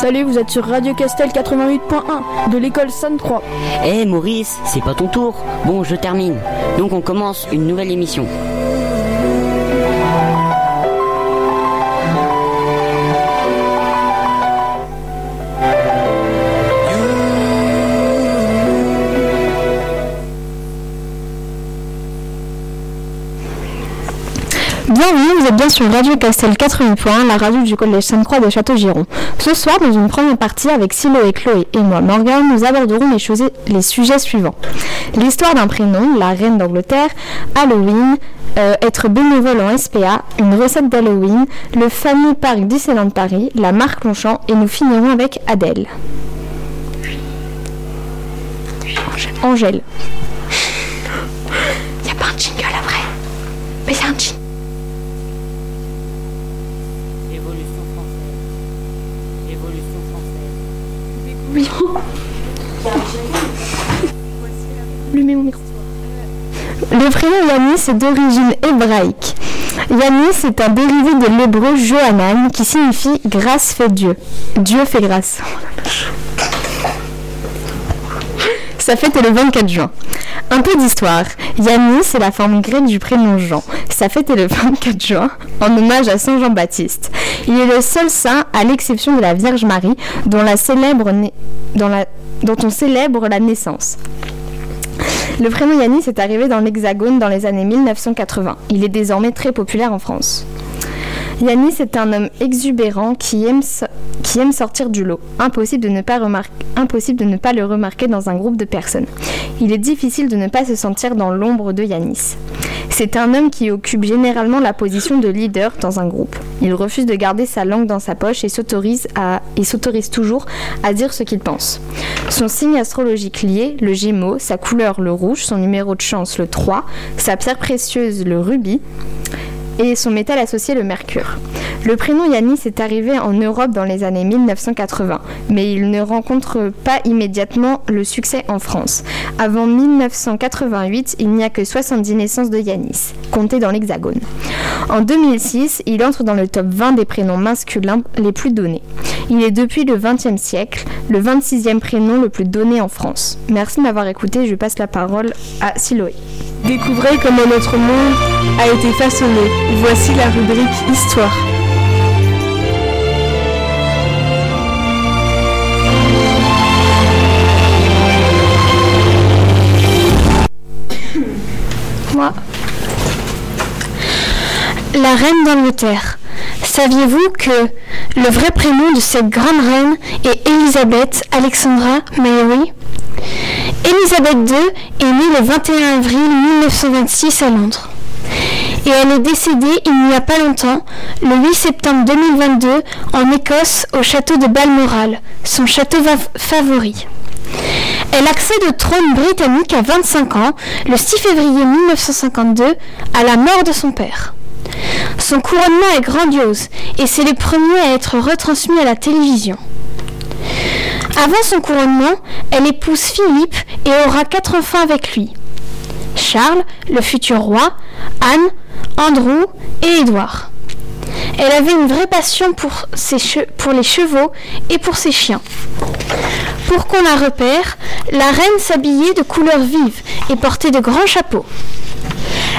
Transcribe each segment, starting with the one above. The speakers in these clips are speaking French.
Salut, vous êtes sur Radio Castel 88.1 de l'école 3. Eh Maurice, c'est pas ton tour. Bon, je termine. Donc on commence une nouvelle émission. Sur Radio Castel 80.1, la radio du collège Sainte-Croix de Château-Giron. Ce soir, dans une première partie avec Silo et Chloé et moi, Morgane, nous aborderons les, choses- les sujets suivants. L'histoire d'un prénom, la reine d'Angleterre, Halloween, euh, être bénévole en SPA, une recette d'Halloween, le fameux parc Disneyland Paris, la marque Longchamp et nous finirons avec Adèle. Angèle. Y a pas un jingle après Mais c'est un jingle. Évolution française. Le prénom Yanis est d'origine hébraïque. Yanis est un dérivé de l'hébreu Johanan qui signifie grâce fait Dieu. Dieu fait grâce. Sa fête est le 24 juin. Un peu d'histoire. Yanis est la forme grecque du prénom Jean. Sa fête est le 24 juin, en hommage à Saint Jean-Baptiste. Il est le seul saint, à l'exception de la Vierge Marie, dont, dont on célèbre la naissance. Le prénom Yanis est arrivé dans l'Hexagone dans les années 1980. Il est désormais très populaire en France. Yanis est un homme exubérant qui aime, qui aime sortir du lot. Impossible de, ne pas le remarquer dans un groupe de personnes. Il est difficile de ne pas se sentir dans l'ombre de Yanis. C'est un homme qui occupe généralement la position de leader dans un groupe. Il refuse de garder sa langue dans sa poche et s'autorise à- et s'autorise toujours à dire ce qu'il pense. Son signe astrologique lié, le Gémeaux, sa couleur le rouge, son numéro de chance le 3, sa pierre précieuse le rubis et son métal associé le mercure. Le prénom Yanis est arrivé en Europe dans les années 1980, mais il ne rencontre pas immédiatement le succès en France. Avant 1988, il n'y a que 70 naissances de Yanis, comptées dans l'Hexagone. En 2006, il entre dans le top 20 des prénoms masculins les plus donnés. Il est depuis le XXe siècle le 26e prénom le plus donné en France. Merci de m'avoir écouté, je passe la parole à Siloé. Découvrez comment notre monde a été façonné. Voici la rubrique Histoire. Moi. La reine d'Angleterre. Saviez-vous que le vrai prénom de cette grande reine est Elisabeth Alexandra Mary? Elisabeth II est née le 21 avril 1926 à Londres. Et elle est décédée il n'y a pas longtemps, le 8 septembre 2022, en Écosse, au château de Balmoral, son château favori. Elle accède au trône britannique à 25 ans, le 6 février 1952, à la mort de son père. Son couronnement est grandiose et c'est le premier à être retransmis à la télévision. Avant son couronnement, elle épouse Philippe et aura quatre enfants avec lui. Charles, le futur roi, Anne, Andrew et Édouard. Elle avait une vraie passion pour, les chevaux et pour ses chiens. Pour qu'on la repère, la reine s'habillait de couleurs vives et portait de grands chapeaux.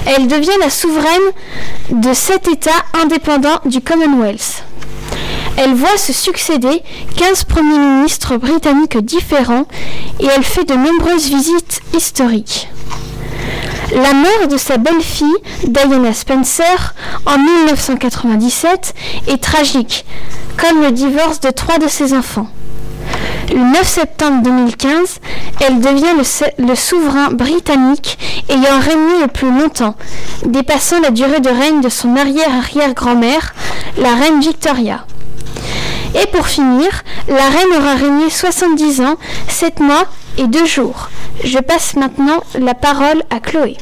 Elle devient la souveraine de sept États indépendants du Commonwealth. Elle voit se succéder 15 premiers ministres britanniques différents et elle fait de nombreuses visites historiques. La mort de sa belle-fille, Diana Spencer, en 1997 est tragique, comme le divorce de trois de ses enfants. Le 9 septembre 2015, elle devient le, souverain britannique ayant régné le plus longtemps, dépassant la durée de règne de son arrière-arrière-grand-mère, la reine Victoria. Et pour finir, la reine aura régné 70 ans, 7 mois et 2 jours. Je passe maintenant la parole à Chloé.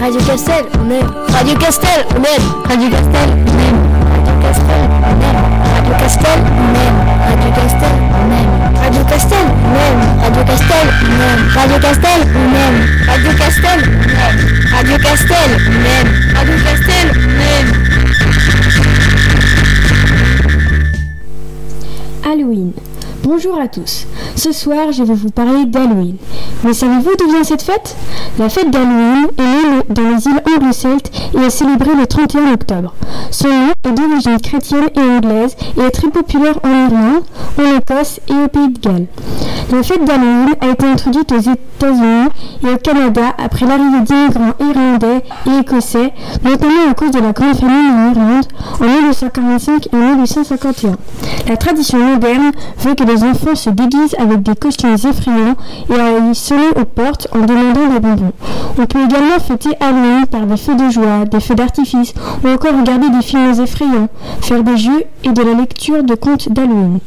Radio Castel, on aime. Radio Castel, on aime. Radio Castel, on aime. Radio Castel, on aime. Radio Castel, on aime. Radio Castel, Radio Castel, on aime. Radio Castel, on aime. Radio Castel, on aime. Radio Castel, on aime. Radio Castel, on aime. Radio Castel, on aime. Halloween. Bonjour à tous. Ce soir, je vais vous parler d'Halloween. Mais savez-vous d'où vient cette fête? La fête d'Halloween est née dans les îles anglo-celtes et est célébrée le 31 octobre. Son nom est d'origine chrétienne et anglaise et est très populaire en Irlande, en Écosse et au Pays de Galles. La fête d'Halloween a été introduite aux États-Unis et au Canada après l'arrivée d'immigrants irlandais et écossais, notamment à cause de la grande famine en Irlande en 1845 et en 1851. La tradition moderne veut que les enfants se déguisent avec des costumes effrayants et aillent sonner aux portes en demandant des bonbons. On peut également fêter Halloween par des feux de joie, des feux d'artifice ou encore regarder des films effrayants, faire des jeux et de la lecture de contes d'Halloween.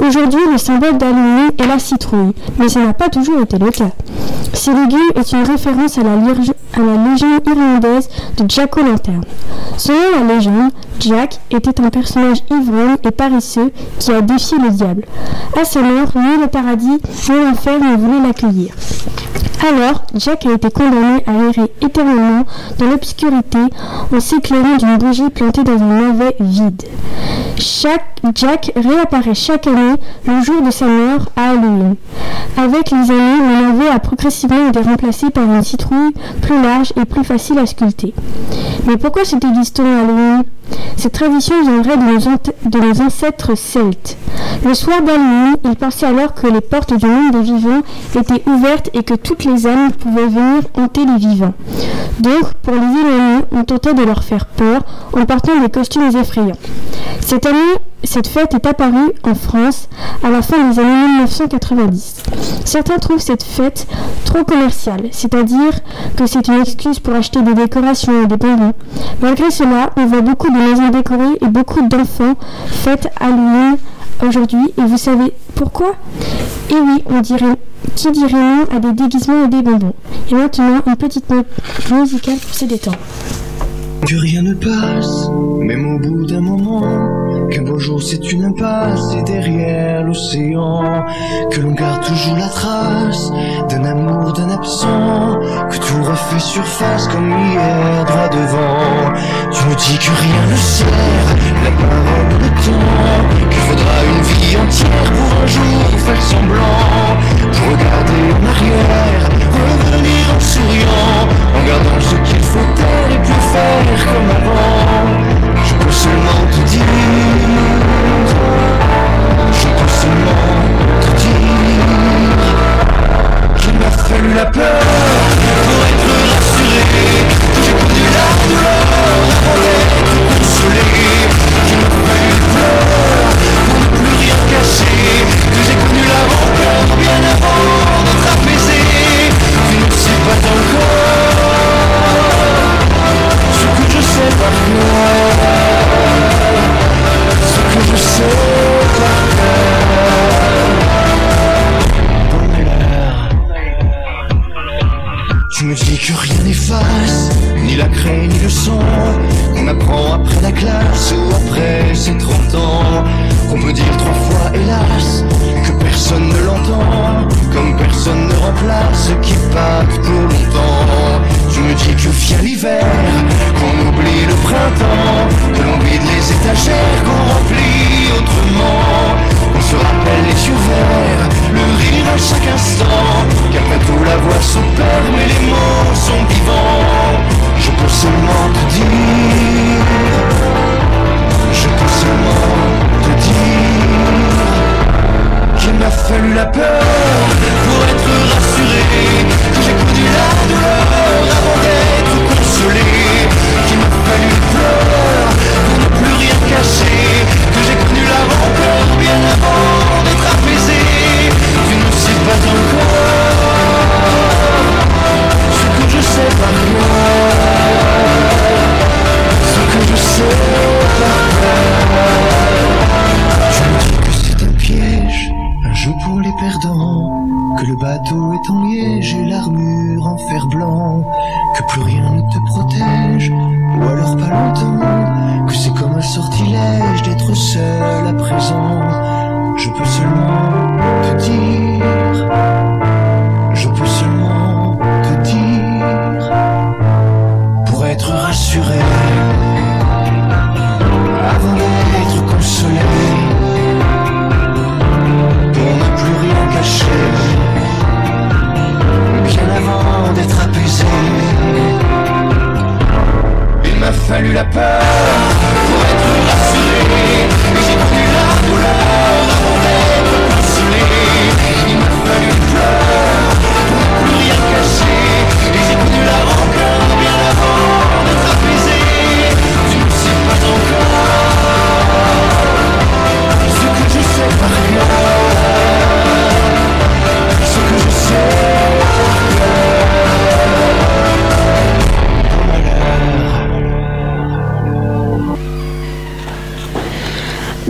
Aujourd'hui, le symbole d'Halloween est la citrouille, mais ça n'a pas toujours été le cas. Ce légume est une référence à la, à légende irlandaise de Jack O'Lantern. Selon la légende, Jack était un personnage ivrogne et paresseux qui a défié le diable. À ce mort, le paradis ni l'enfer ne voulaient l'accueillir. Alors, Jack a été condamné à errer éternellement dans l'obscurité en s'éclairant d'une bougie plantée dans un navet vide. Jack réapparaît chaque année le jour de sa mort à Halloween. Avec les années, le navet a progressivement été remplacé par une citrouille plus large et plus facile à sculpter. Mais pourquoi se déguise-t-on à Halloween? Cette tradition viendrait de nos, ancêtres celtes. Le soir d'Halloween, ils pensaient alors que les portes du monde des vivants étaient ouvertes et que toutes les âmes pouvaient venir hanter les vivants. Donc, pour les éloigner, on tentait de leur faire peur en portant des costumes effrayants. Cette année, cette fête est apparue en France à la fin des années 1990. Certains trouvent cette fête trop commerciale, c'est-à-dire que c'est une excuse pour acheter des décorations et des bonbons. Malgré cela, on voit beaucoup de maisons décorées et beaucoup d'enfants fêtent Halloween aujourd'hui. Et vous savez pourquoi? Et oui, on dirait qui dirait non à des déguisements et des bonbons? Et maintenant, une petite note musicale pour se détendre. Rien ne passe, même au bout d'un moment. Qu'un beau jour c'est une impasse et derrière l'océan. Que l'on garde toujours la trace d'un amour, d'un absent. Que tout refait surface comme hier, droit devant. Tu me dis que rien ne sert, la parole, le temps. Qu'il faudra une vie entière pour un jour faire semblant. Pour regarder en arrière, revenir en souriant. En gardant ce qu'il faut taire et puis faire comme avant. Seulement te dire, présent, je peux seulement te dire, je peux seulement te dire, pour être rassuré, avant d'être consolé, pour ne plus rien cacher, bien avant d'être apaisé. Il m'a fallu la peur pour être rassuré. Yeah.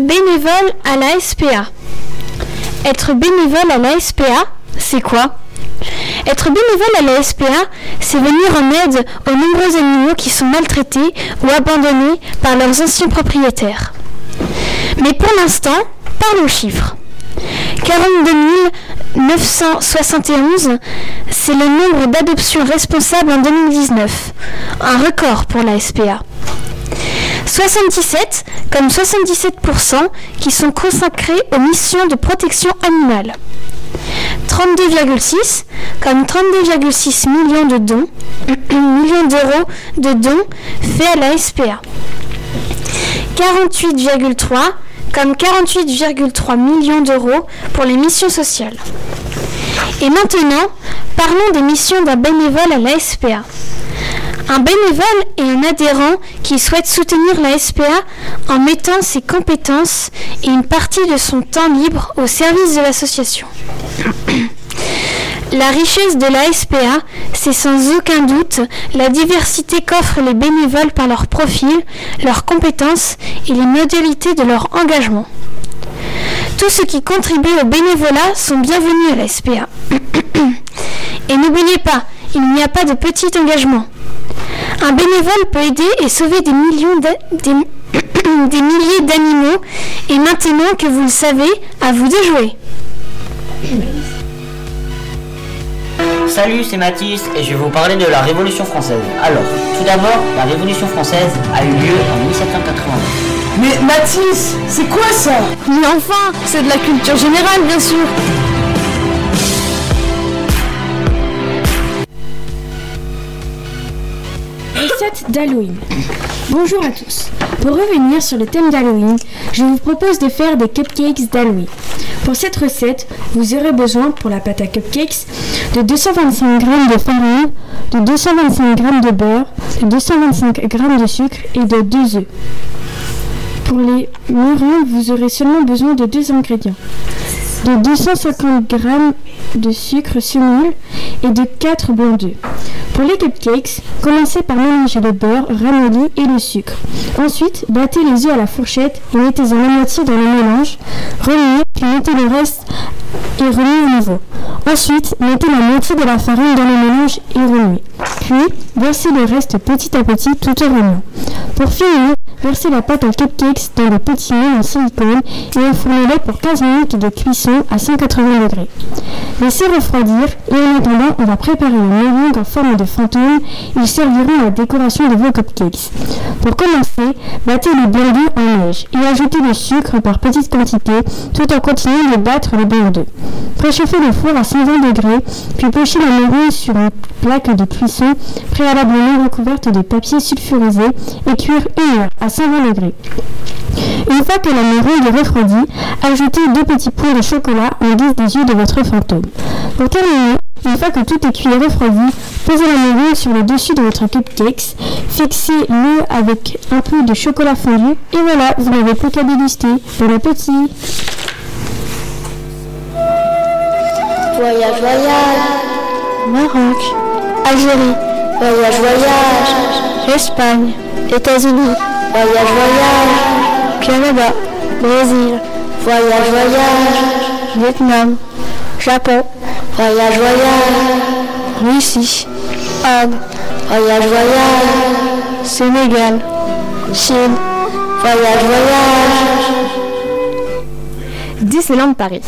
Bénévole à la SPA. Être bénévole à la SPA, c'est quoi? Être bénévole à la SPA, c'est venir en aide aux nombreux animaux qui sont maltraités ou abandonnés par leurs anciens propriétaires. Mais pour l'instant, parlons chiffres. 42 971, c'est le nombre d'adoptions responsables en 2019, un record pour la SPA. 77, comme 77%, qui sont consacrés aux missions de protection animale. 32,6, comme 32,6 millions de dons, millions d'euros de dons faits à la SPA. 48,3, comme 48,3 millions d'euros pour les missions sociales. Et maintenant, parlons des missions d'un bénévole à la SPA. Un bénévole est un adhérent qui souhaite soutenir la SPA en mettant ses compétences et une partie de son temps libre au service de l'association. La richesse de la SPA, c'est sans aucun doute la diversité qu'offrent les bénévoles par leur profil, leurs compétences et les modalités de leur engagement. Tous ceux qui contribuent au bénévolat sont bienvenus à la SPA. Et n'oubliez pas, il n'y a pas de petit engagement. Un bénévole peut aider et sauver des, millions des, des milliers d'animaux. Et maintenant que vous le savez, à vous de jouer. Salut, c'est Mathis et je vais vous parler de la Révolution française. Alors, tout d'abord, la Révolution française a eu lieu en 1789. Mais Mathis, c'est quoi ça? Mais enfin, c'est de la culture générale, bien sûr. Recette d'Halloween. Bonjour à tous. Pour revenir sur le thème d'Halloween, je vous propose de faire des cupcakes d'Halloween. Pour cette recette, vous aurez besoin pour la pâte à cupcakes de 225 g de farine, de 225 g de beurre, de 225 g de sucre et de 2 œufs. Pour les meringues, vous aurez seulement besoin de deux ingrédients. De 250 g de sucre semoule et de 4 blancs d'œufs. Pour les cupcakes, commencez par mélanger le beurre ramolli et le sucre. Ensuite, battez les œufs à la fourchette et mettez-en la moitié dans le mélange. Remuez, puis mettez le reste et remuez à nouveau. Ensuite, mettez la moitié de la farine dans le mélange et remuez. Puis, versez le reste petit à petit tout en remuant. Pour finir, versez la pâte en cupcakes dans le petit moule en silicone et enfournez-les pour 15 minutes de cuisson à 180 degrés. Laissez refroidir et en attendant, on va préparer une meringue en forme de fantôme. Ils serviront à la décoration de vos cupcakes. Pour commencer, battez le d'œuf en neige et ajoutez le sucre par petites quantités tout en continuant de battre le d'œuf. Préchauffez le four à 120 degrés, puis pochez la meringue sur une plaque de cuisson préalablement recouverte de papier sulfurisé et cuire une heure à 120 degrés. Une fois que la meringue est refroidie, ajoutez deux petits points de chocolat en guise des yeux de votre fantôme. Pour terminer, une fois que tout est cuit et refroidi, posez la meringue sur le dessus de votre cupcakes, fixez-le avec un peu de chocolat fondu et voilà, vous n'avez plus qu'à déguster. Bon appétit Voyage, voyage. Maroc, Algérie, Voyage, voyage. Espagne, États-Unis, Voyage, voyage. Canada, Brésil, Voyage, voyage. Vietnam, Japon, Voyage, voyage. Russie, Inde, Voyage, voyage. Sénégal, Chine, Voyage, voyage. Disneyland Paris.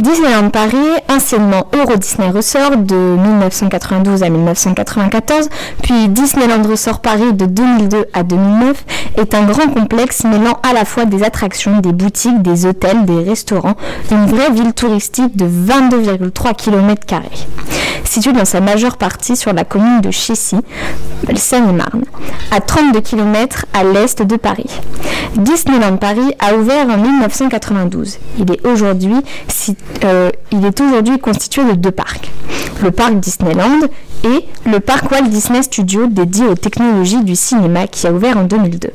Disneyland Paris, anciennement Euro Disney Resort de 1992 à 1994, puis Disneyland Resort Paris de 2002 à 2009, est un grand complexe mêlant à la fois des attractions, des boutiques, des hôtels, des restaurants, une vraie ville touristique de 22,3 km. Situé dans sa majeure partie sur la commune de Chessy, Seine-et-Marne, à 32 km à l'est de Paris. Disneyland Paris a ouvert en 1992. Il est aujourd'hui si- euh, il est aujourd'hui constitué de deux parcs. Le parc Disneyland et le parc Walt Disney Studios dédié aux technologies du cinéma qui a ouvert en 2002.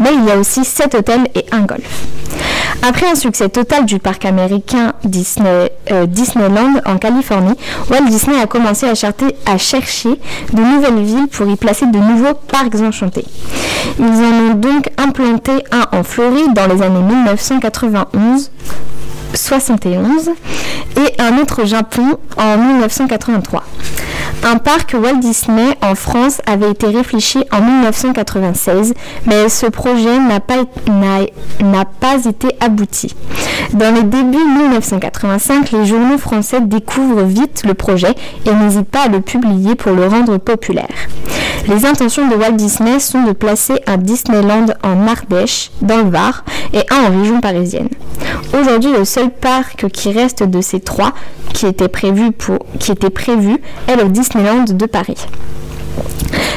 Mais il y a aussi 7 hôtels et un golf. Après un succès total du parc américain euh, Disneyland en Californie, Walt Disney a commencé à, à, chercher de nouvelles villes pour y placer de nouveaux parcs enchantés. Ils en ont donc implanté un en Floride dans les années 1991 71 et un autre au Japon en 1983. Un parc Walt Disney en France avait été réfléchi en 1996, mais ce projet n'a pas, été abouti. Dans les débuts 1985, les journaux français découvrent vite le projet et n'hésitent pas à le publier pour le rendre populaire. Les intentions de Walt Disney sont de placer un Disneyland en Ardèche, dans le Var, et un en région parisienne. Aujourd'hui, le seul parc qui reste de ces trois qui était prévu, pour, qui était prévu est le Disneyland de Paris.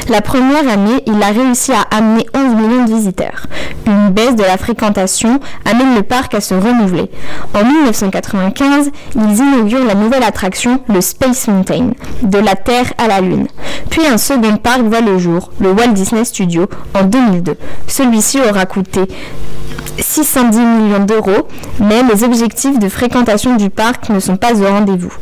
La première année, il a réussi à amener 11 millions de visiteurs. Une baisse de la fréquentation amène le parc à se renouveler. En 1995, ils inaugurent la nouvelle attraction, le Space Mountain, de la Terre à la Lune. Puis un second parc voit le jour, le Walt Disney Studio, en 2002. Celui-ci aura coûté 610 millions d'euros, mais les objectifs de fréquentation du parc ne sont pas au rendez-vous.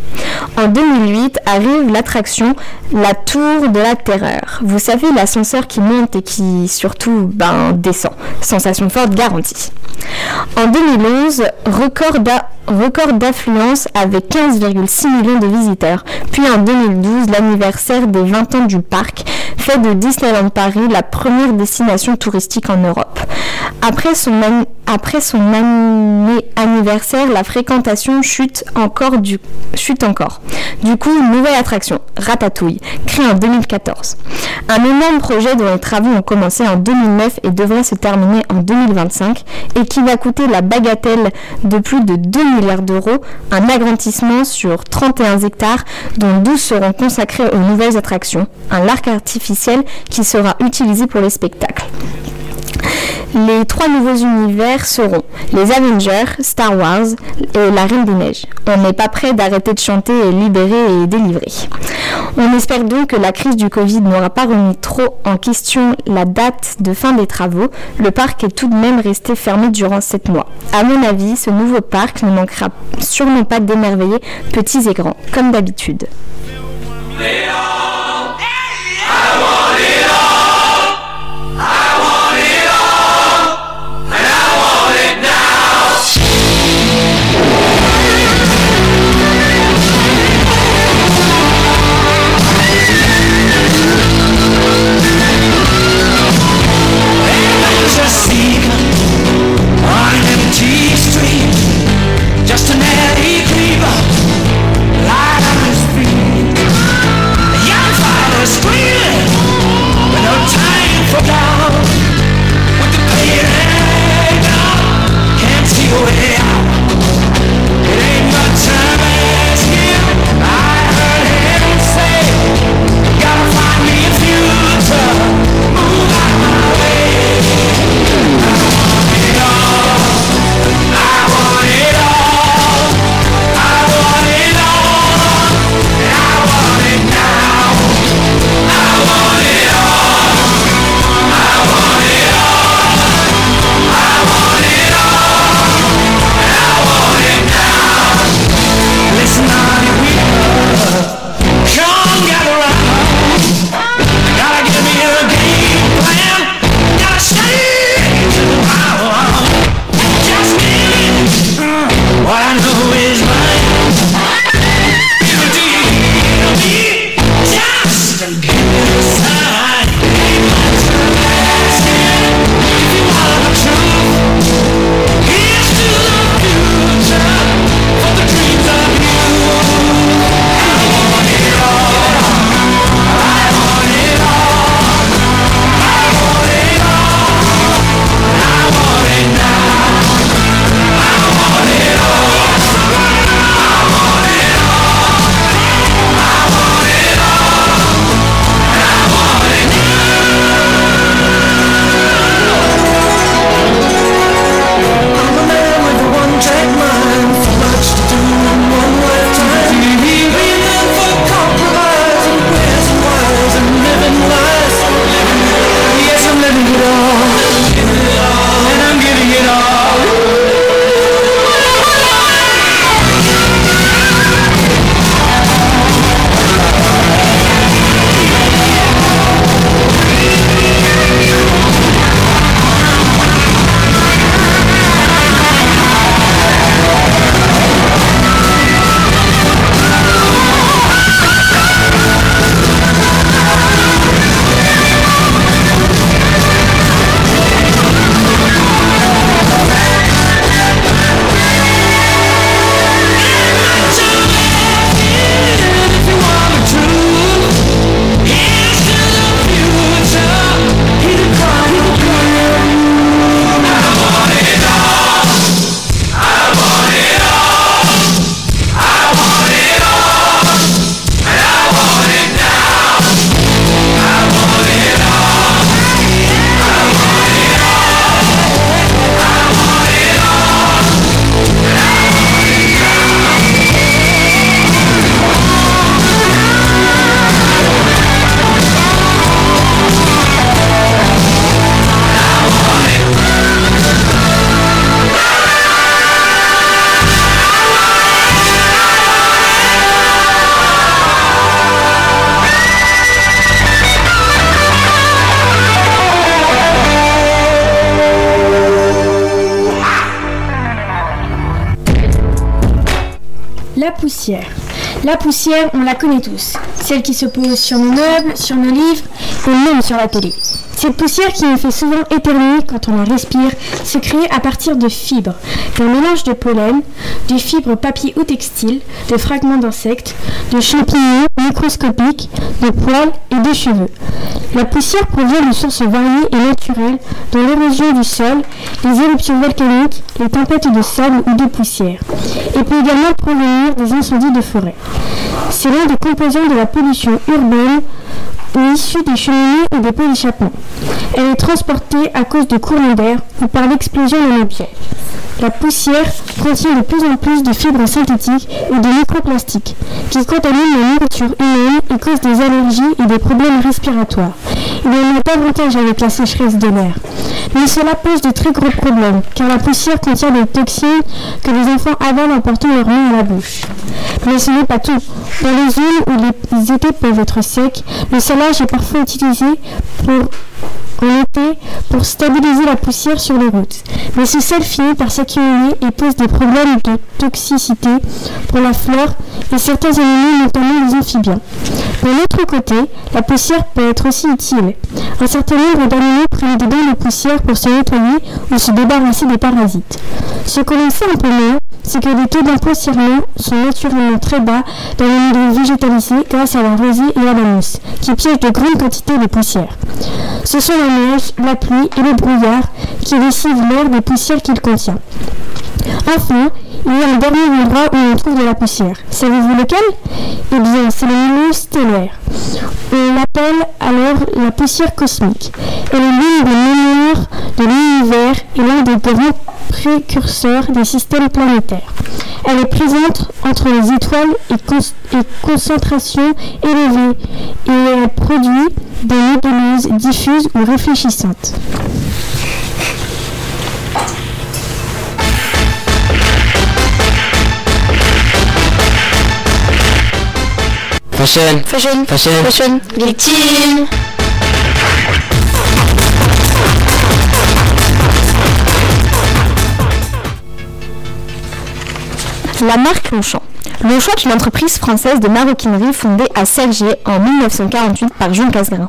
En 2008 arrive l'attraction La Tour de la Terreur. Vous savez, l'ascenseur qui monte et qui surtout ben, descend. Sensation forte garantie. En 2011, record d'affluence avec 15,6 millions de visiteurs. Puis en 2012, l'anniversaire des 20 ans du parc fait de Disneyland Paris la première destination touristique en Europe. Après son, après son anniversaire, la fréquentation chute encore, du, chute encore. Du coup, une nouvelle attraction, Ratatouille, créée en 2014. Un énorme projet dont les travaux ont commencé en 2009 et devrait se terminer en 2025 et qui va coûter la bagatelle de plus de 2 milliards d'euros, un agrandissement sur 31 hectares dont 12 seront consacrés aux nouvelles attractions, un larc artificiel qui sera utilisé pour les spectacles. Les trois nouveaux univers seront les Avengers, Star Wars et la Reine des Neiges. On n'est pas prêt d'arrêter de chanter et libérer et délivrer. On espère donc que la crise du Covid n'aura pas remis trop en question la date de fin des travaux. Le parc est tout de même resté fermé durant sept mois. À mon avis, ce nouveau parc ne manquera sûrement pas d'émerveiller petits et grands, comme d'habitude. La poussière, on la connaît tous. Celle qui se pose sur nos meubles, sur nos livres et même sur la télé. Cette poussière qui nous fait souvent éternuer quand on la respire se crée à partir de fibres, d'un mélange de pollen, de fibres papier ou textile, de fragments d'insectes, de champignons microscopiques, de poils et de cheveux. La poussière provient de sources variées et naturelles, dont l'érosion du sol, les éruptions volcaniques, les tempêtes de sable ou de poussière, et peut également provenir des incendies de forêt. C'est l'un des composants de la pollution urbaine ou issue des cheminées ou des pots d'échappement. Elle est transportée à cause de courants d'air ou par l'explosion d'un objet. La poussière contient de plus en plus de fibres synthétiques et de microplastiques qui contaminent la nourriture humaine et causent des allergies et des problèmes respiratoires. Y en a davantage avec la sécheresse de l'air. Mais cela pose de très gros problèmes car la poussière contient des toxines que les enfants avalent en portant leur main à la bouche. Mais ce n'est pas tout. Dans les zones où les étés peuvent être secs, le salage est parfois utilisé pour en été pour stabiliser la poussière sur les routes. Mais ce sel finit par s'accumuler et pose des problèmes de toxicité pour la flore et certains animaux, notamment les amphibiens. De l'autre côté, la poussière peut être aussi utile. Un certain nombre d'animaux prennent des bains de poussière pour se nettoyer ou se débarrasser des parasites. Ce que l'on sait un peu moins, c'est que les taux d'empoussièrement sont naturellement très bas dans les milieux végétalisés grâce à la rosée et à la mousse, qui piègent de grandes quantités de poussière. Ce sont la pluie et le brouillard qui lessivent l'air des poussières qu'il contient. Enfin, il y a un dernier endroit où on trouve de la poussière. Savez-vous lequel? Eh bien, c'est le milieu stellaire. On l'appelle alors la poussière cosmique. Elle est l'une des mémoires de l'univers et l'un des grands précurseurs des systèmes planétaires. Elle est présente entre les étoiles et, et concentration élevée et elle produit des nébuleuses diffuses ou réfléchissantes. Fashion. Fashion. Fashion. Fashion. Victime. La marque Longchamp. Longchamp est une entreprise française de maroquinerie fondée à Sergier en 1948 par Jean Casgrain.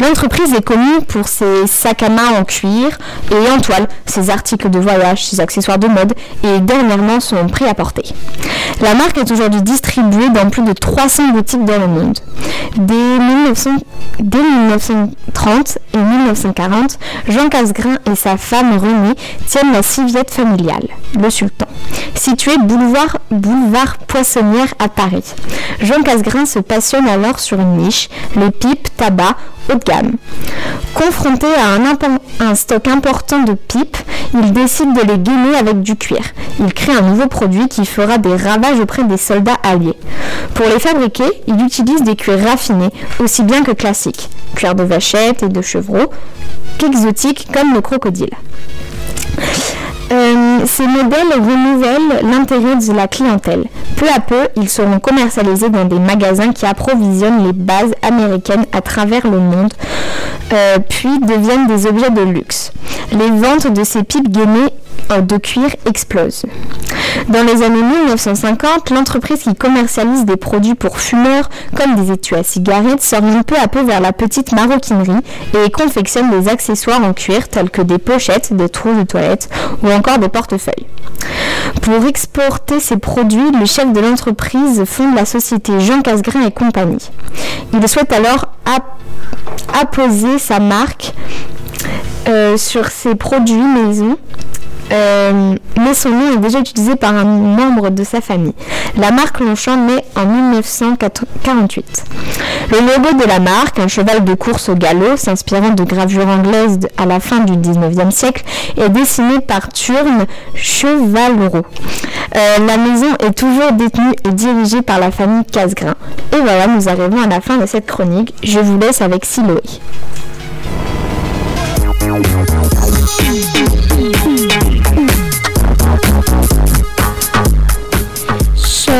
L'entreprise est connue pour ses sacs à main en cuir et en toile, ses articles de voyage, ses accessoires de mode et dernièrement son prêt-à-porter. La marque est aujourd'hui distribuée dans plus de 300 boutiques dans le monde. Dès, 1900 dès 1930 et 1940, Jean Casgrain et sa femme Renée tiennent la civiette familiale, le Sultan, située boulevard, boulevard Poissonnière à Paris. Jean Casgrain se passionne alors sur une niche, les pipes tabac haut de gamme. Confronté à un, stock important de pipes, il décide de les gainer avec du cuir. Il crée un nouveau produit qui fera des ravages auprès des soldats alliés. Pour les fabriquer, il utilise des cuirs raffinés, aussi bien que classiques, cuir de vachette et de chevreau, qu'exotiques comme le crocodile. Euh, ces modèles renouvellent l'intérêt de la clientèle. Peu à peu, ils seront commercialisés dans des magasins qui approvisionnent les bases américaines à travers le monde, euh, puis deviennent des objets de luxe. Les ventes de ces pipes gainées de cuir explosent. Dans les années 1950, l'entreprise qui commercialise des produits pour fumeurs, comme des étuis à cigarettes, s'oriente peu à peu vers la petite maroquinerie et confectionne des accessoires en cuir tels que des pochettes, des trous de toilette ou encore des portefeuilles. Pour exporter ces produits, le chef de l'entreprise fonde la société Jean Casgrain et compagnie. Il souhaite alors apposer sa marque euh, sur ses produits maison euh, mais son nom est déjà utilisé par un membre de sa famille. La marque Longchamp naît en 1948. Le logo de la marque, un cheval de course au galop, s'inspirant de gravures anglaises à la fin du 19e siècle, est dessiné par Turne Chevalreau. Euh, la maison est toujours détenue et dirigée par la famille Casgrain. Et voilà, nous arrivons à la fin de cette chronique. Je vous laisse avec Siloé.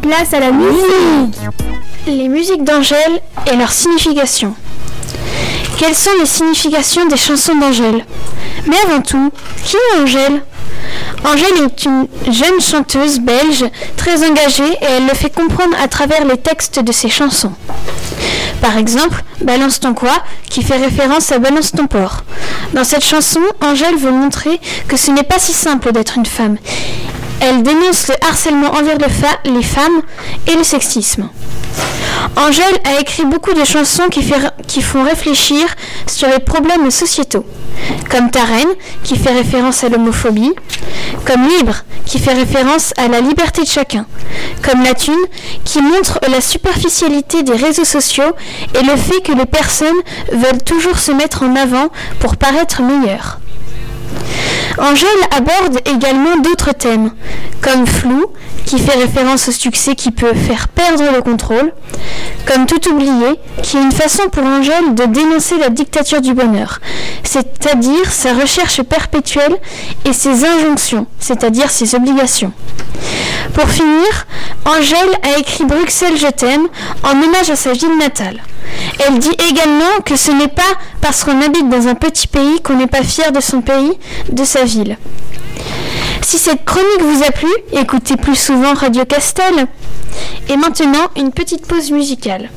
Place à la musique. Les musiques d'Angèle et leurs significations. Quelles sont les significations des chansons d'Angèle? Mais avant tout, qui est Angèle? Angèle est une jeune chanteuse belge très engagée et elle le fait comprendre à travers les textes de ses chansons. Par exemple, Balance ton quoi, qui fait référence à Balance ton porc. Dans cette chanson, Angèle veut montrer que ce n'est pas si simple d'être une femme. Elle dénonce le harcèlement envers les femmes et le sexisme. Angèle a écrit beaucoup de chansons qui, qui, font réfléchir sur les problèmes sociétaux, comme Ta Reine, qui fait référence à l'homophobie, comme Libre, qui fait référence à la liberté de chacun, comme La Thune, qui montre la superficialité des réseaux sociaux et le fait que les personnes veulent toujours se mettre en avant pour paraître meilleures. Angèle aborde également d'autres thèmes, comme Flou, qui fait référence au succès qui peut faire perdre le contrôle, comme Tout oublier, qui est une façon pour Angèle de dénoncer la dictature du bonheur, c'est-à-dire sa recherche perpétuelle et ses injonctions, c'est-à-dire ses obligations. Pour finir, Angèle a écrit Bruxelles je t'aime en hommage à sa ville natale. Elle dit également que ce n'est pas parce qu'on habite dans un petit pays qu'on n'est pas fier de son pays, de sa ville. Si cette chronique vous a plu, écoutez plus souvent Radio Castel. Et maintenant, une petite pause musicale.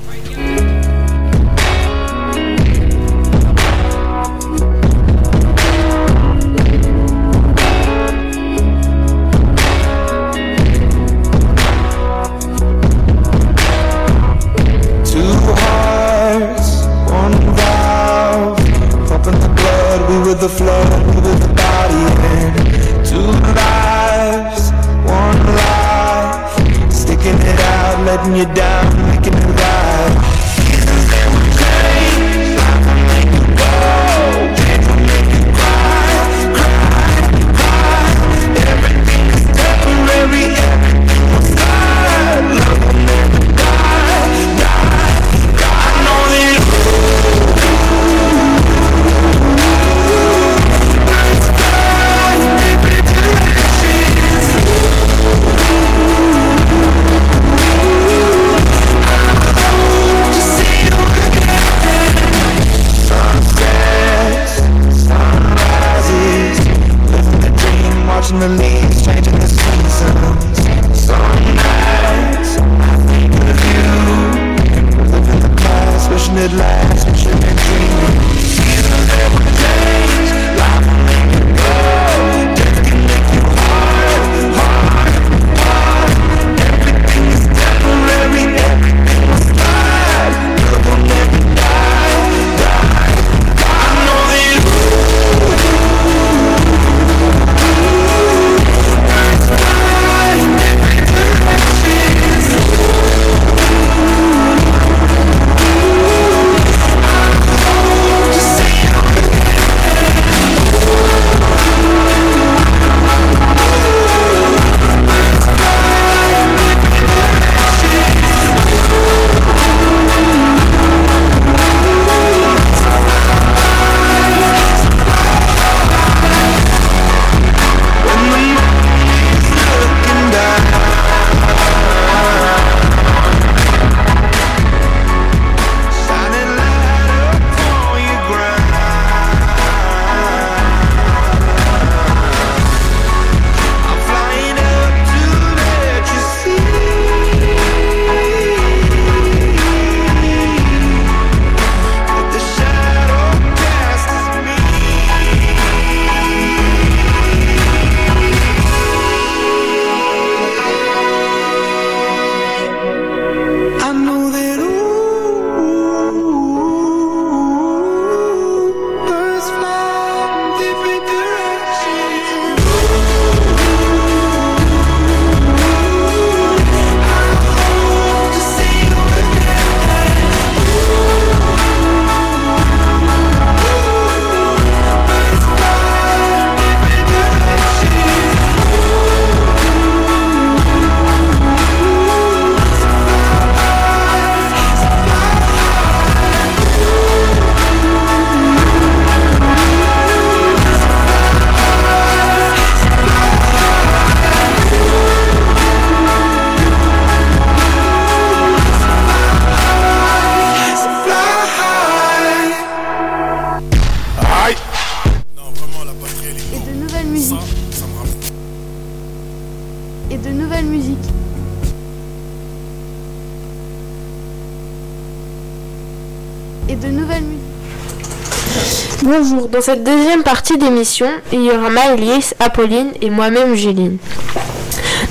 Bonjour, dans cette deuxième partie d'émission, il y aura Maëlys, Apolline et moi-même Géline.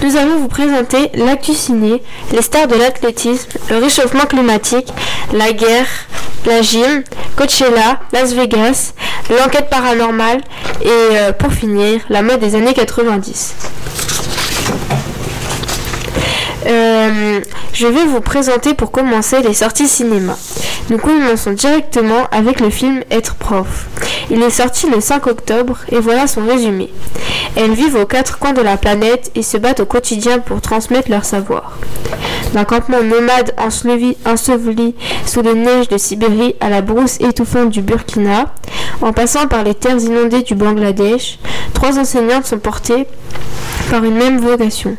Nous allons vous présenter l'actu ciné, les stars de l'athlétisme, le réchauffement climatique, la guerre, la gym, Coachella, Las Vegas, l'enquête paranormale et euh, pour finir, la mode des années 90. Euh, je vais vous présenter pour commencer les sorties cinéma. Nous commençons directement avec le film Être prof. Il est sorti le 5 octobre et voilà son résumé. Elles vivent aux quatre coins de la planète et se battent au quotidien pour transmettre leur savoir. D'un campement nomade enseveli, enseveli sous les neiges de Sibérie à la brousse étouffante du Burkina, en passant par les terres inondées du Bangladesh, trois enseignantes sont portées par une même vocation.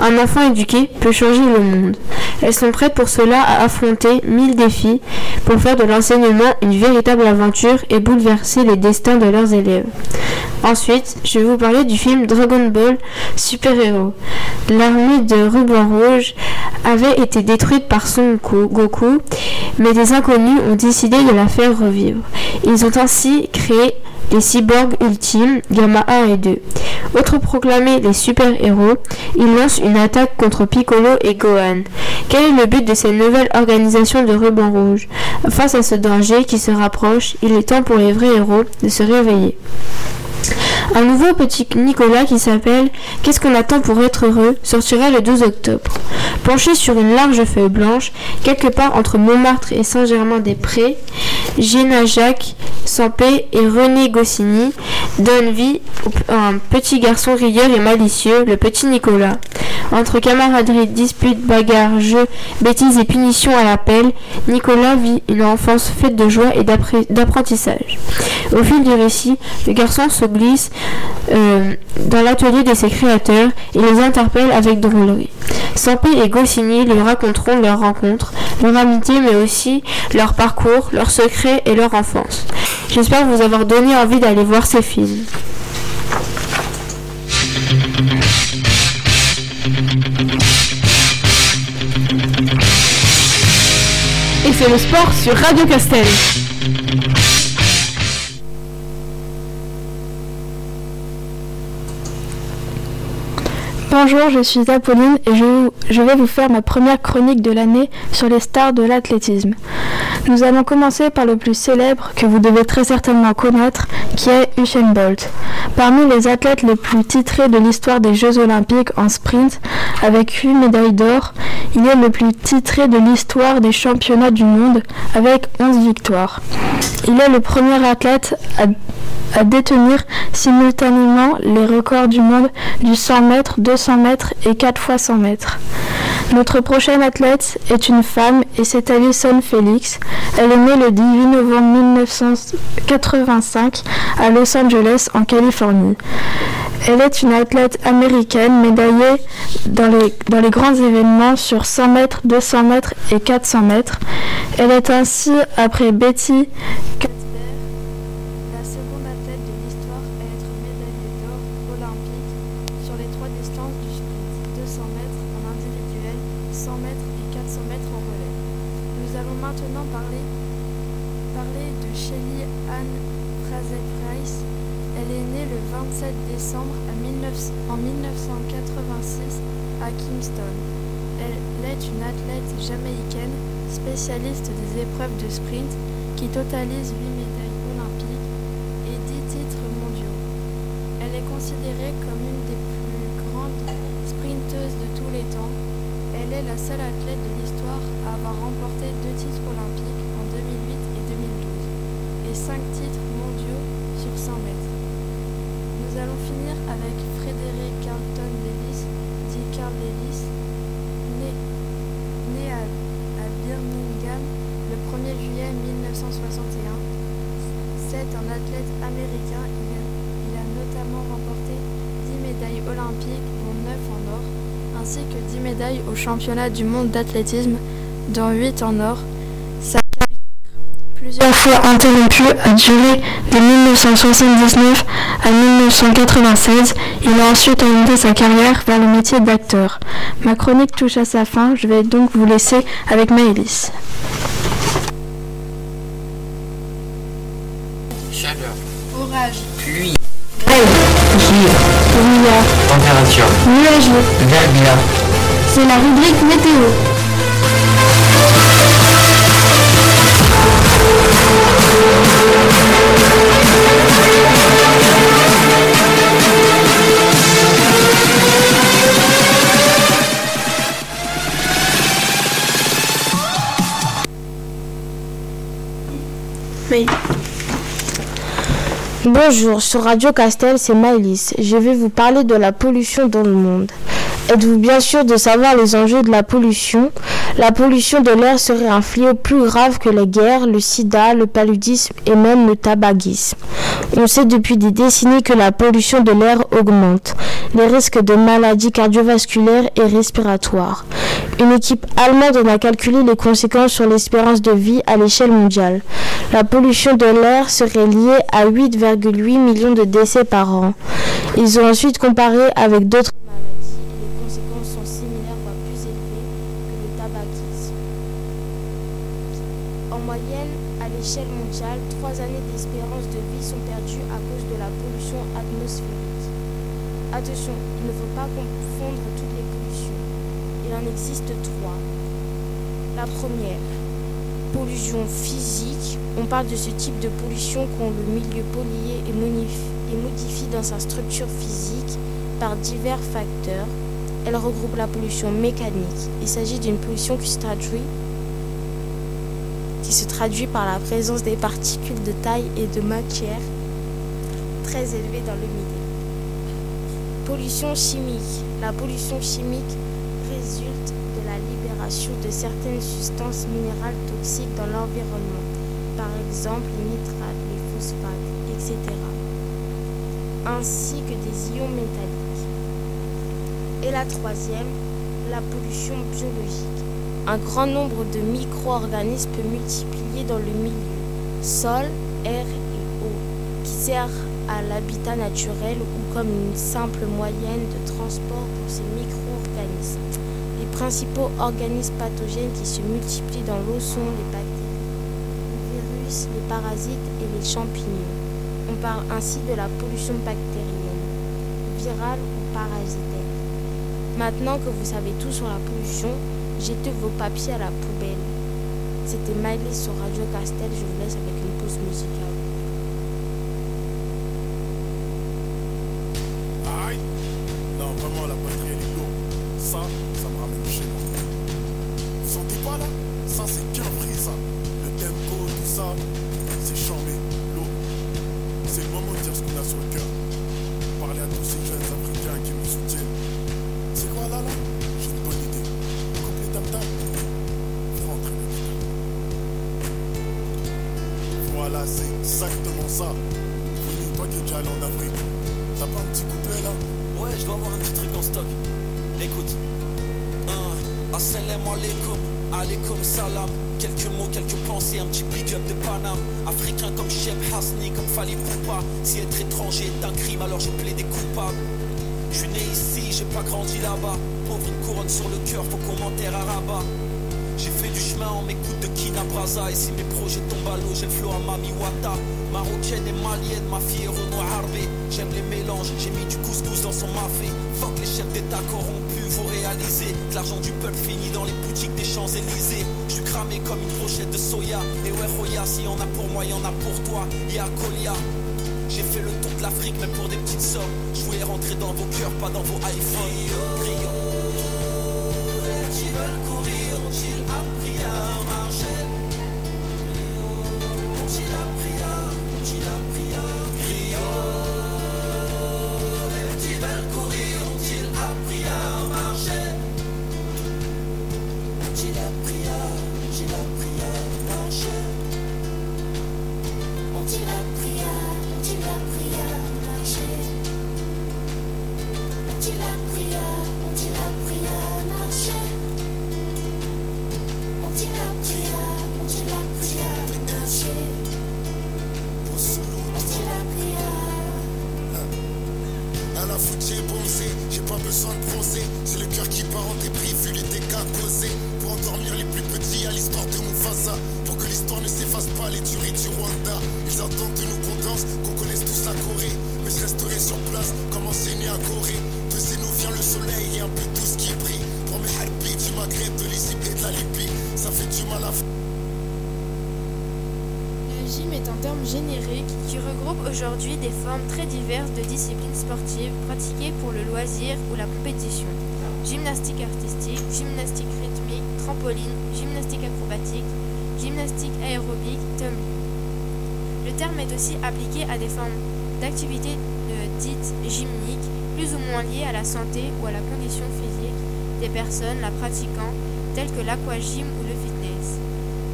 Un enfant éduqué peut changer le monde. Elles sont prêtes pour cela à affronter mille défis pour faire de l'enseignement une véritable aventure et bouleverser les destins de leurs élèves. Ensuite, je vais vous parler du film Dragon Ball Super Héros. L'armée de ruban rouge avait été détruite par Son Goku, mais des inconnus ont décidé de la faire revivre. Ils ont ainsi créé les cyborgs ultimes, Gamma 1 et 2. Autre proclamé les super-héros, ils lancent une attaque contre Piccolo et Gohan. Quel est le but de cette nouvelle organisation de ruban rouge? Face à ce danger qui se rapproche, il est temps pour les vrais héros de se réveiller. Un nouveau petit Nicolas qui s'appelle Qu'est-ce qu'on attend pour être heureux sortira le 12 octobre. Penché sur une large feuille blanche, quelque part entre Montmartre et Saint-Germain-des-Prés, Géna Jacques, Sampé et René Goscinny donnent vie à un petit garçon rieur et malicieux, le petit Nicolas. Entre camaraderie, disputes, bagarres, jeux, bêtises et punitions à l'appel, Nicolas vit une enfance faite de joie et d'apprentissage. Au fil du récit, le garçon se glisse euh, dans l'atelier de ses créateurs et les interpelle avec drôlerie. Sampé et Goscinny lui raconteront leur rencontre, leur amitié, mais aussi leur parcours, leurs secrets et leur enfance. J'espère vous avoir donné envie d'aller voir ces films. Et c'est le sport sur Radio Castel. Bonjour, je suis Apolline et je, vais vous faire ma première chronique de l'année sur les stars de l'athlétisme. Nous allons commencer par le plus célèbre que vous devez très certainement connaître, qui est Usain Bolt. Parmi les athlètes les plus titrés de l'histoire des Jeux olympiques en sprint, avec 8 médailles d'or, il est le plus titré de l'histoire des championnats du monde, avec 11 victoires. Il est le premier athlète à à détenir simultanément les records du monde du 100 mètres, 200 mètres et 4 fois 100 mètres. Notre prochaine athlète est une femme et c'est Alison Felix. Elle est née le 18 novembre 1985 à Los Angeles en Californie. Elle est une athlète américaine médaillée dans les, dans les grands événements sur 100 mètres, 200 mètres et 400 mètres. Elle est ainsi, après Betty au championnat du monde d'athlétisme, dont 8 en or. Sa plusieurs fois interrompue a duré de 1979 à 1996. Il a ensuite orienté sa carrière vers le métier d'acteur. Ma chronique touche à sa fin, je vais donc vous laisser avec Maëlys. Chaque Pluie. Grêle. Givre. Brouillard. Température. Nuageux. Verglas. C'est la rubrique météo. Mais Bonjour, sur Radio Castel, c'est Maëlys. Je vais vous parler de la pollution dans le monde. Êtes-vous bien sûr de savoir les enjeux de la pollution? La pollution de l'air serait un fléau plus grave que les guerres, le sida, le paludisme et même le tabagisme. On sait depuis des décennies que la pollution de l'air augmente les risques de maladies cardiovasculaires et respiratoires. Une équipe allemande en a calculé les conséquences sur l'espérance de vie à l'échelle mondiale. La pollution de l'air serait liée à 8,8 millions de décès par an. Ils ont ensuite comparé avec d'autres maladies et les conséquences sont similaires voire plus élevées que le tabagisme. En moyenne, à l'échelle mondiale, trois années d'espérance de vie sont perdues à cause de la pollution atmosphérique. Attention, il ne faut pas confondre toutes les pollutions. Il en existe trois. La première, pollution physique. On parle de ce type de pollution quand le milieu pollué est modifié dans sa structure physique par divers facteurs. Elle regroupe la pollution mécanique. Il s'agit d'une pollution qui se traduit qui se traduit par la présence des particules de taille et de matière très élevées dans le milieu. Pollution chimique. La pollution chimique résulte de certaines substances minérales toxiques dans l'environnement, par exemple les nitrates, les phosphates, etc., ainsi que des ions métalliques. Et la troisième, la pollution biologique. Un grand nombre de micro-organismes peut multiplier dans le milieu, sol, air et eau, qui sert à l'habitat naturel ou comme une simple moyenne de transport pour ces micro-organismes. Principaux organismes pathogènes qui se multiplient dans l'eau sont les bactéries, les virus, les parasites et les champignons. On parle ainsi de la pollution bactérienne, virale ou parasitaire. Maintenant que vous savez tout sur la pollution, jetez vos papiers à la poubelle. C'était Miley sur Radio Castel, je vous laisse avec une pause musicale. Pas grandi là-bas. Pauvre une couronne sur le cœur, faut qu'on m'enterre à Rabat. J'ai fait du chemin en m'écoute de Kina Braza Et si mes projets tombent à l'eau, j'ai le flow à Mami Wata Marocaine et malienne, ma fille est Harvey J'aime les mélanges, j'ai mis du couscous dans son mafé Fuck les chefs d'état corrompus, faut réaliser Que l'argent du peuple finit dans les boutiques des Champs-Élysées Je suis cramé comme une brochette de soya Et ouais Roya, s'il y en a pour moi, y en a pour toi Y'a Colia j'ai fait le tour de l'Afrique, même pour des petites sommes. Je voulais rentrer dans vos cœurs, pas dans vos iPhones. Des formes très diverses de disciplines sportives pratiquées pour le loisir ou la compétition. Gymnastique artistique, gymnastique rythmique, trampoline, gymnastique acrobatique, gymnastique aérobique, tumbling. Le terme est aussi appliqué à des formes d'activités euh, dites gymniques, plus ou moins liées à la santé ou à la condition physique des personnes la pratiquant, telles que l'aquagym ou le fitness.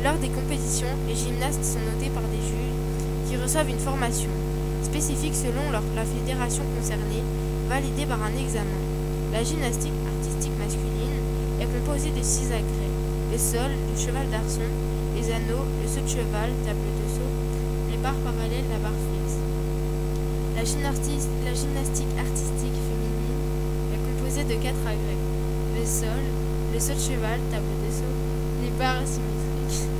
Lors des compétitions, les gymnastes sont notés par des juges qui reçoivent une formation spécifique selon la fédération concernée, validée par un examen. La gymnastique artistique masculine est composée de six agrès le sol, le cheval d'arçon, les anneaux, le saut de cheval, table de saut, les barres parallèles, la barre fixe. La gymnastique, artistique féminine est composée de quatre agrès le sol, le saut de cheval, table de saut, les barres symétriques,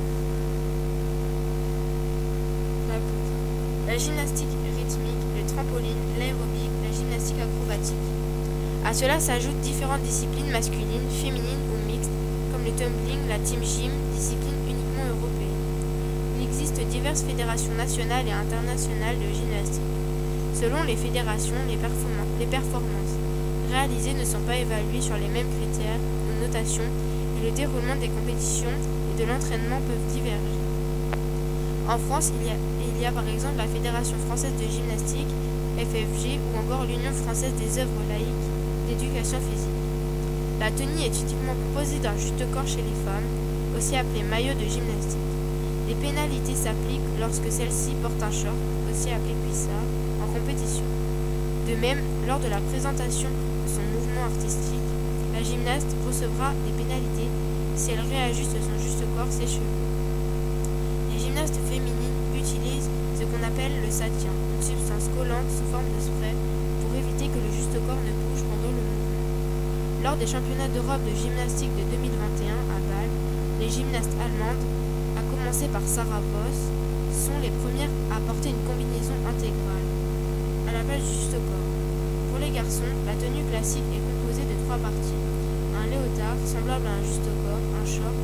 la. La gymnastique trampoline, l'aérobic, la gymnastique acrobatique. À cela s'ajoutent différentes disciplines masculines, féminines ou mixtes, comme le tumbling, la team gym, discipline uniquement européenne. Il existe diverses fédérations nationales et internationales de gymnastique. Selon les fédérations, les, performa- les performances réalisées ne sont pas évaluées sur les mêmes critères ou notations et le déroulement des compétitions et de l'entraînement peuvent diverger. En France, il y a par exemple la Fédération française de gymnastique, FFG, ou encore l'Union française des œuvres laïques d'éducation physique. La tenue est typiquement composée d'un juste corps chez les femmes, aussi appelé maillot de gymnastique. Les pénalités s'appliquent lorsque celle-ci porte un short, aussi appelé cuissard, en compétition. De même, lors de la présentation de son mouvement artistique, la gymnaste recevra des pénalités si elle réajuste son juste corps, ses cheveux. Les gymnastes féminines utilisent ce qu'on appelle le satien, sous forme de spray pour éviter que le juste corps ne bouge pendant le mouvement. Lors des championnats d'Europe de gymnastique de 2021 à Bâle, les gymnastes allemandes, à commencer par Sarah Voss, sont les premières à porter une combinaison intégrale, à la place du juste corps. Pour les garçons, la tenue classique est composée de trois parties. Un léotard, semblable à un juste corps, un short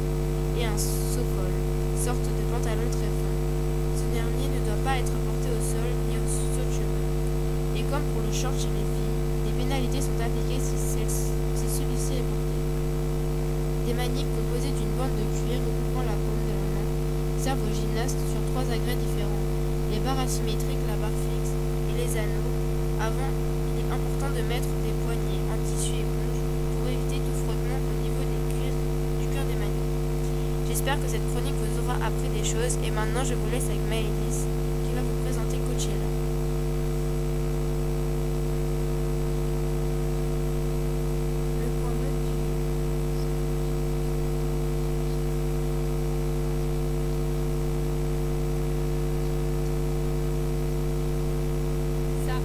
et un sokol, sorte de pantalon très fin. Ce dernier ne doit pas être porté comme pour le short chez les filles, des pénalités sont appliquées si, celui-ci est porté. Des maniques composées d'une bande de cuir recouvrant la paume de la main servent aux gymnastes sur trois agrès différents. Les barres asymétriques, la barre fixe et les anneaux. Avant, il est important de mettre des poignées en tissu éponge pour éviter tout frottement au niveau des cuirs, du cœur des maniques. J'espère que cette chronique vous aura appris des choses et maintenant je vous laisse avec Maëlys qui va vous présenter Coachella. Le point note du Ça.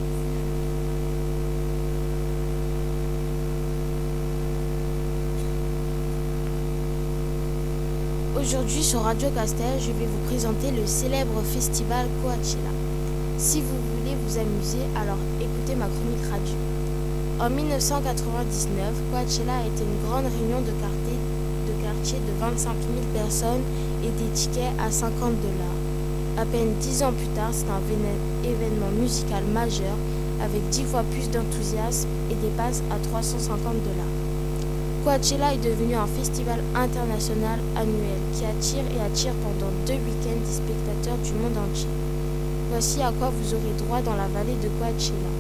Aujourd'hui sur Radio Castel, je vais vous présenter le célèbre festival Coachella. Si vous voulez vous amuser, alors écoutez ma chronique radio. En 1999, Coachella était une grande réunion de quartier de, quartier de 25 000 personnes et des tickets à 50 dollars. À peine 10 ans plus tard, c'est un événement musical majeur avec 10 fois plus d'enthousiasme et dépasse à 350 dollars. Coachella est devenu un festival international annuel qui attire et attire pendant deux week-ends des spectateurs du monde entier. Voici à quoi vous aurez droit dans la vallée de Coachella.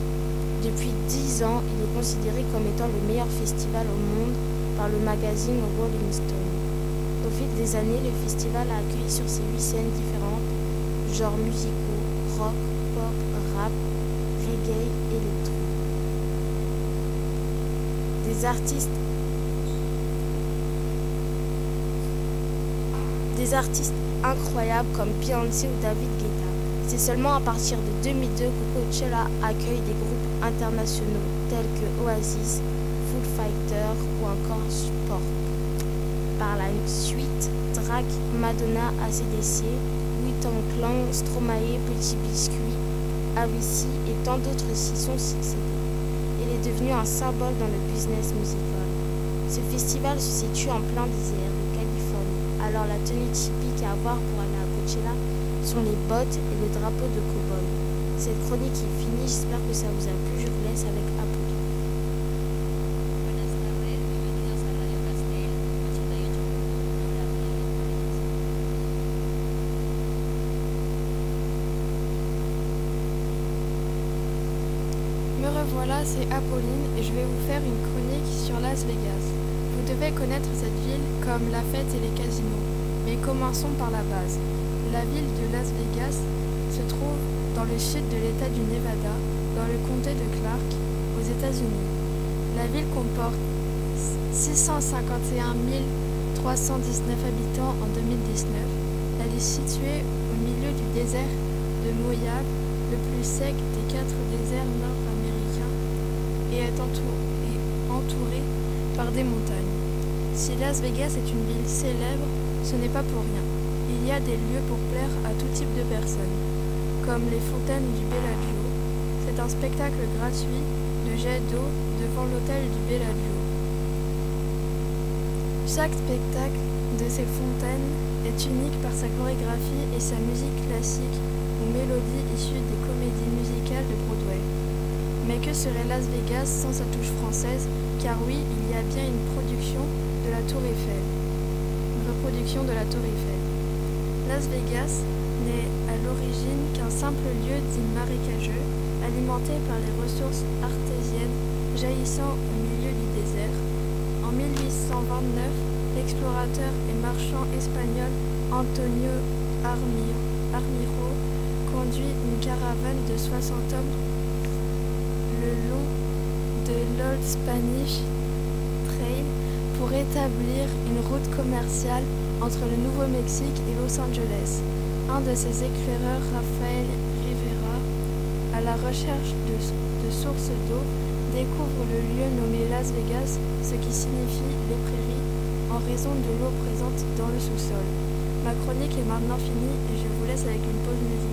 Depuis 10 ans, il est considéré comme étant le meilleur festival au monde par le magazine Rolling Stone. Au fil des années, le festival a accueilli sur ses huit scènes différentes genres musicaux, rock, pop, rap, reggae, électro. Des artistes des artistes incroyables comme Beyoncé ou David Guetta. C'est seulement à partir de 2002 que Coachella accueille des groupes internationaux tels que Oasis, Full Fighter ou encore Sport. Par la suite, Drake, Madonna, ACDC, Wu-Tang Clan, Stromae, Petit Biscuit, Avicii et tant d'autres s'y sont succédés. Il est devenu un symbole dans le business musical. Ce festival se situe en plein désert. Alors la tenue typique à avoir pour aller à Coachella sont les bottes et le drapeau de cow-boy. Cette chronique est finie, j'espère que ça vous a plu. Je vous laisse avec Apple. Me revoilà, c'est Apolline et je vais vous faire une chronique sur Las Vegas. Devez connaître cette ville comme la fête et les casinos. Mais commençons par la base. La ville de Las Vegas se trouve dans le sud de l'État du Nevada, dans le comté de Clark, aux États-Unis. La ville comporte 651 319 habitants en 2019. Elle est située au milieu du désert de Moab, le plus sec des quatre déserts nord-américains, et est entourée par des montagnes. Si Las Vegas est une ville célèbre, ce n'est pas pour rien. Il y a des lieux pour plaire à tout type de personnes, comme les fontaines du Bellagio. C'est un spectacle gratuit de jets d'eau devant l'hôtel du Bellagio. Chaque spectacle de ces fontaines est unique par sa chorégraphie et sa musique classique ou mélodies issues des comédies musicales de Broadway. Mais que serait Las Vegas sans sa touche française? Car oui, il y a bien une production Tour. Une reproduction de la Tour Eiffel. Las Vegas n'est à l'origine qu'un simple lieu dit marécageux, alimenté par les ressources artésiennes jaillissant au milieu du désert. En 1829, l'explorateur et marchand espagnol Antonio Armiro, Armiro conduit une caravane de 60 hommes le long de l'Old Spanish Trail pour établir une route commerciale entre le Nouveau-Mexique et Los Angeles. Un de ses éclaireurs, Rafael Rivera, à la recherche de, sources d'eau, découvre le lieu nommé Las Vegas, ce qui signifie les prairies, en raison de l'eau présente dans le sous-sol. Ma chronique est maintenant finie et je vous laisse avec une pause musicale.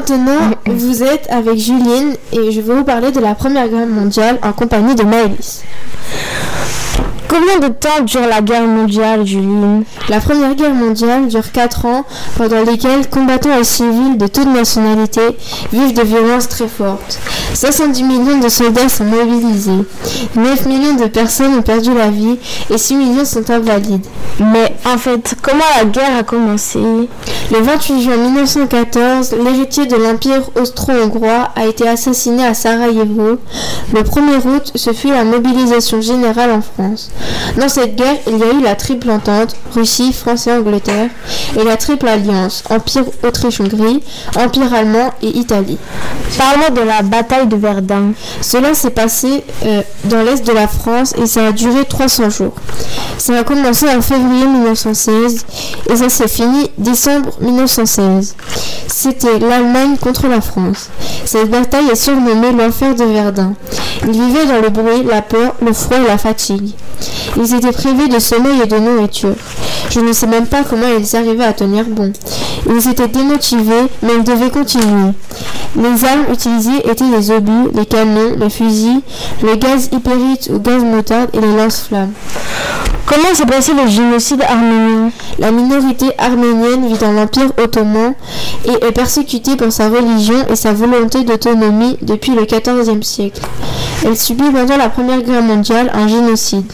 Maintenant, vous êtes avec Juline et je vais vous parler de la Première Guerre mondiale en compagnie de Maëlys. Combien de temps dure la guerre mondiale, Juline La Première Guerre mondiale dure 4 ans, pendant lesquels combattants et civils de toutes nationalités vivent de violences très fortes. 70 millions de soldats sont mobilisés, 9 millions de personnes ont perdu la vie et 6 millions sont invalides. Mais en fait, comment la guerre a commencé? Le 28 juin 1914, l'héritier de l'Empire austro-hongrois a été assassiné à Sarajevo. Le 1er août, ce fut la mobilisation générale en France. Dans cette guerre, il y a eu la triple entente, Russie, France et Angleterre, et la triple alliance, Empire Autriche-Hongrie, Empire allemand et Italie. Parlons de la bataille de Verdun. Cela s'est passé euh, dans l'est de la France et ça a duré 300 jours. Ça a commencé en février 1916 et ça s'est fini décembre 1916. C'était l'Allemagne contre la France. Cette bataille est surnommée l'enfer de Verdun. Ils vivaient dans le bruit, la peur, le froid et la fatigue. Ils étaient privés de sommeil et de nourriture. Je ne sais même pas comment ils arrivaient à tenir bon. Ils étaient démotivés, mais ils devaient continuer. Les armes utilisées étaient les obus, les canons, les fusils, le gaz hypérite ou gaz moutarde et les lance-flammes. Comment s'est passé le génocide arménien La minorité arménienne vit dans l'Empire ottoman et est persécutée pour sa religion et sa volonté d'autonomie depuis le XIVe siècle. Elle subit pendant la Première Guerre mondiale un génocide.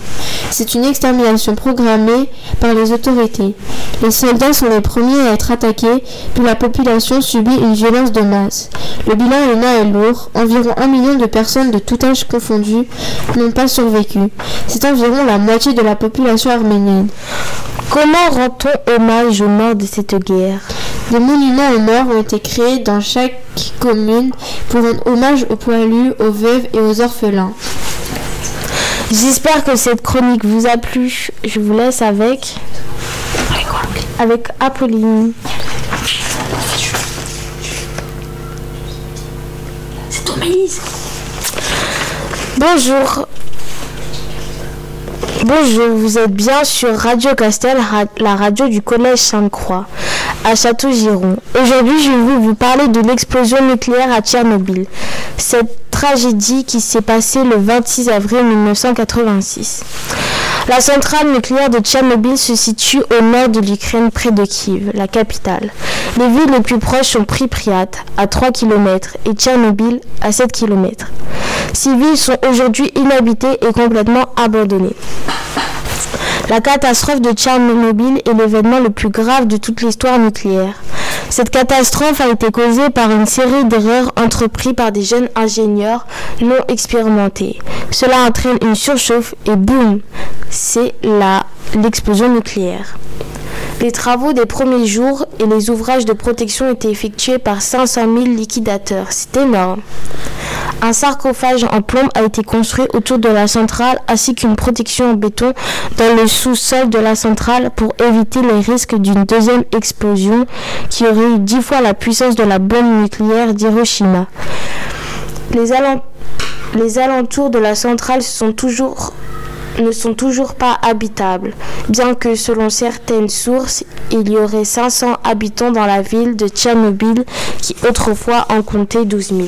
C'est une extermination programmée par les autorités. Les soldats sont les premiers à être attaqués, puis la population subit une violence de masse. Le bilan humain est lourd. Environ un million de personnes de tout âge confondu n'ont pas survécu. C'est environ la moitié de la population arménienne. Comment rend-on hommage aux morts de cette guerre? Des monuments aux morts ont été créés dans chaque commune pour rendre hommage aux poilus, aux veuves et aux orphelins. J'espère que cette chronique vous a plu. Je vous laisse avec. Avec Apolline. C'est ton. Bonjour. Bonjour, vous êtes bien sur Radio Castel, la radio du Collège Sainte-Croix, à Château-Giron. Aujourd'hui, je vais vous parler de l'explosion nucléaire à Tchernobyl. Cette tragédie qui s'est passée le 26 avril 1986. La centrale nucléaire de Tchernobyl se situe au nord de l'Ukraine, près de Kiev, la capitale. Les villes les plus proches sont Pripyat, à 3 km, et Tchernobyl, à 7 km. Ces villes sont aujourd'hui inhabitées et complètement abandonnées. La catastrophe de Tchernobyl est l'événement le plus grave de toute l'histoire nucléaire. Cette catastrophe a été causée par une série d'erreurs entreprises par des jeunes ingénieurs non expérimentés. Cela entraîne une surchauffe et boum, c'est l'explosion nucléaire. Les travaux des premiers jours et les ouvrages de protection étaient effectués par 500 000 liquidateurs. C'est énorme. Un sarcophage en plomb a été construit autour de la centrale ainsi qu'une protection en béton dans le sous-sol de la centrale pour éviter les risques d'une deuxième explosion qui aurait eu dix fois la puissance de la bombe nucléaire d'Hiroshima. Les, alen- les alentours de la centrale ne sont toujours pas habitables, bien que selon certaines sources, il y aurait 500 habitants dans la ville de Tchernobyl qui autrefois en comptait 12 000.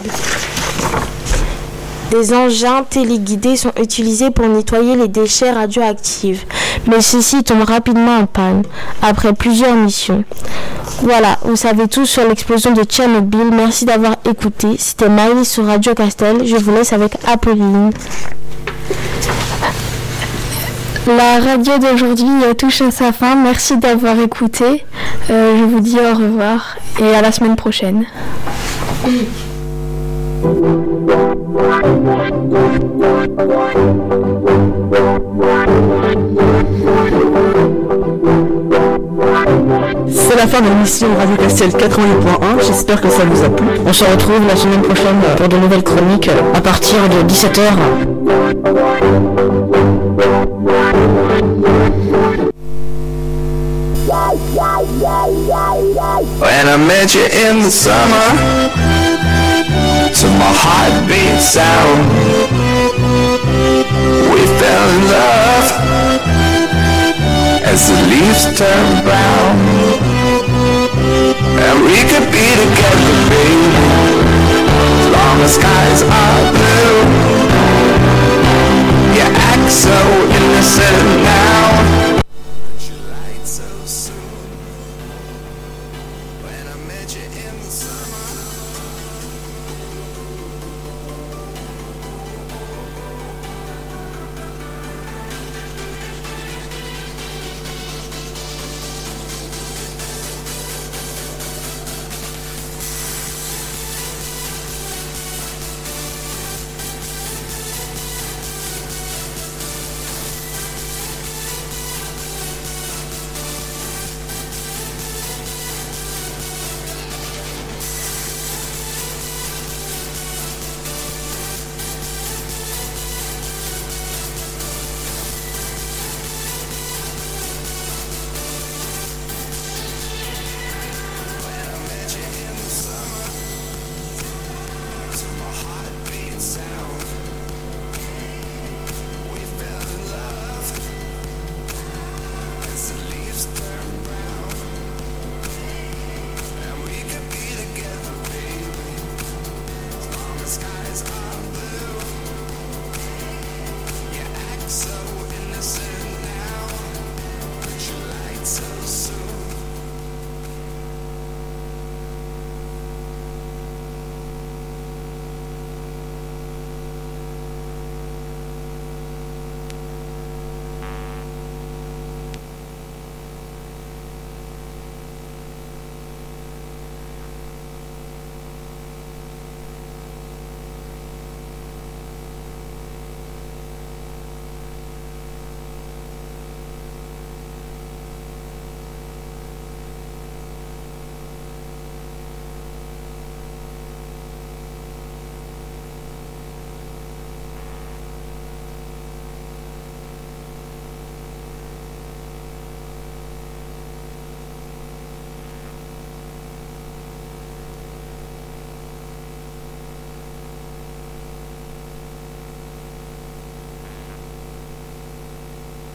Des engins téléguidés sont utilisés pour nettoyer les déchets radioactifs, mais ceux-ci tombent rapidement en panne après plusieurs missions. Voilà, vous savez tout sur l'explosion de Tchernobyl. Merci d'avoir écouté. C'était Maëlys sur Radio Castel. Je vous laisse avec Apolline. La radio d'aujourd'hui euh, touche à sa fin. Merci d'avoir écouté. Euh, je vous dis au revoir et à la semaine prochaine. C'est la fin de l'émission Radio Castel 88.1. J'espère que ça vous a plu. On se retrouve la semaine prochaine pour de nouvelles chroniques à partir de 17h. When I met you in the summer to my heartbeat sound. We fell in love as the leaves turn brown. And we could be together, baby, as long as skies are blue. You act so innocent now.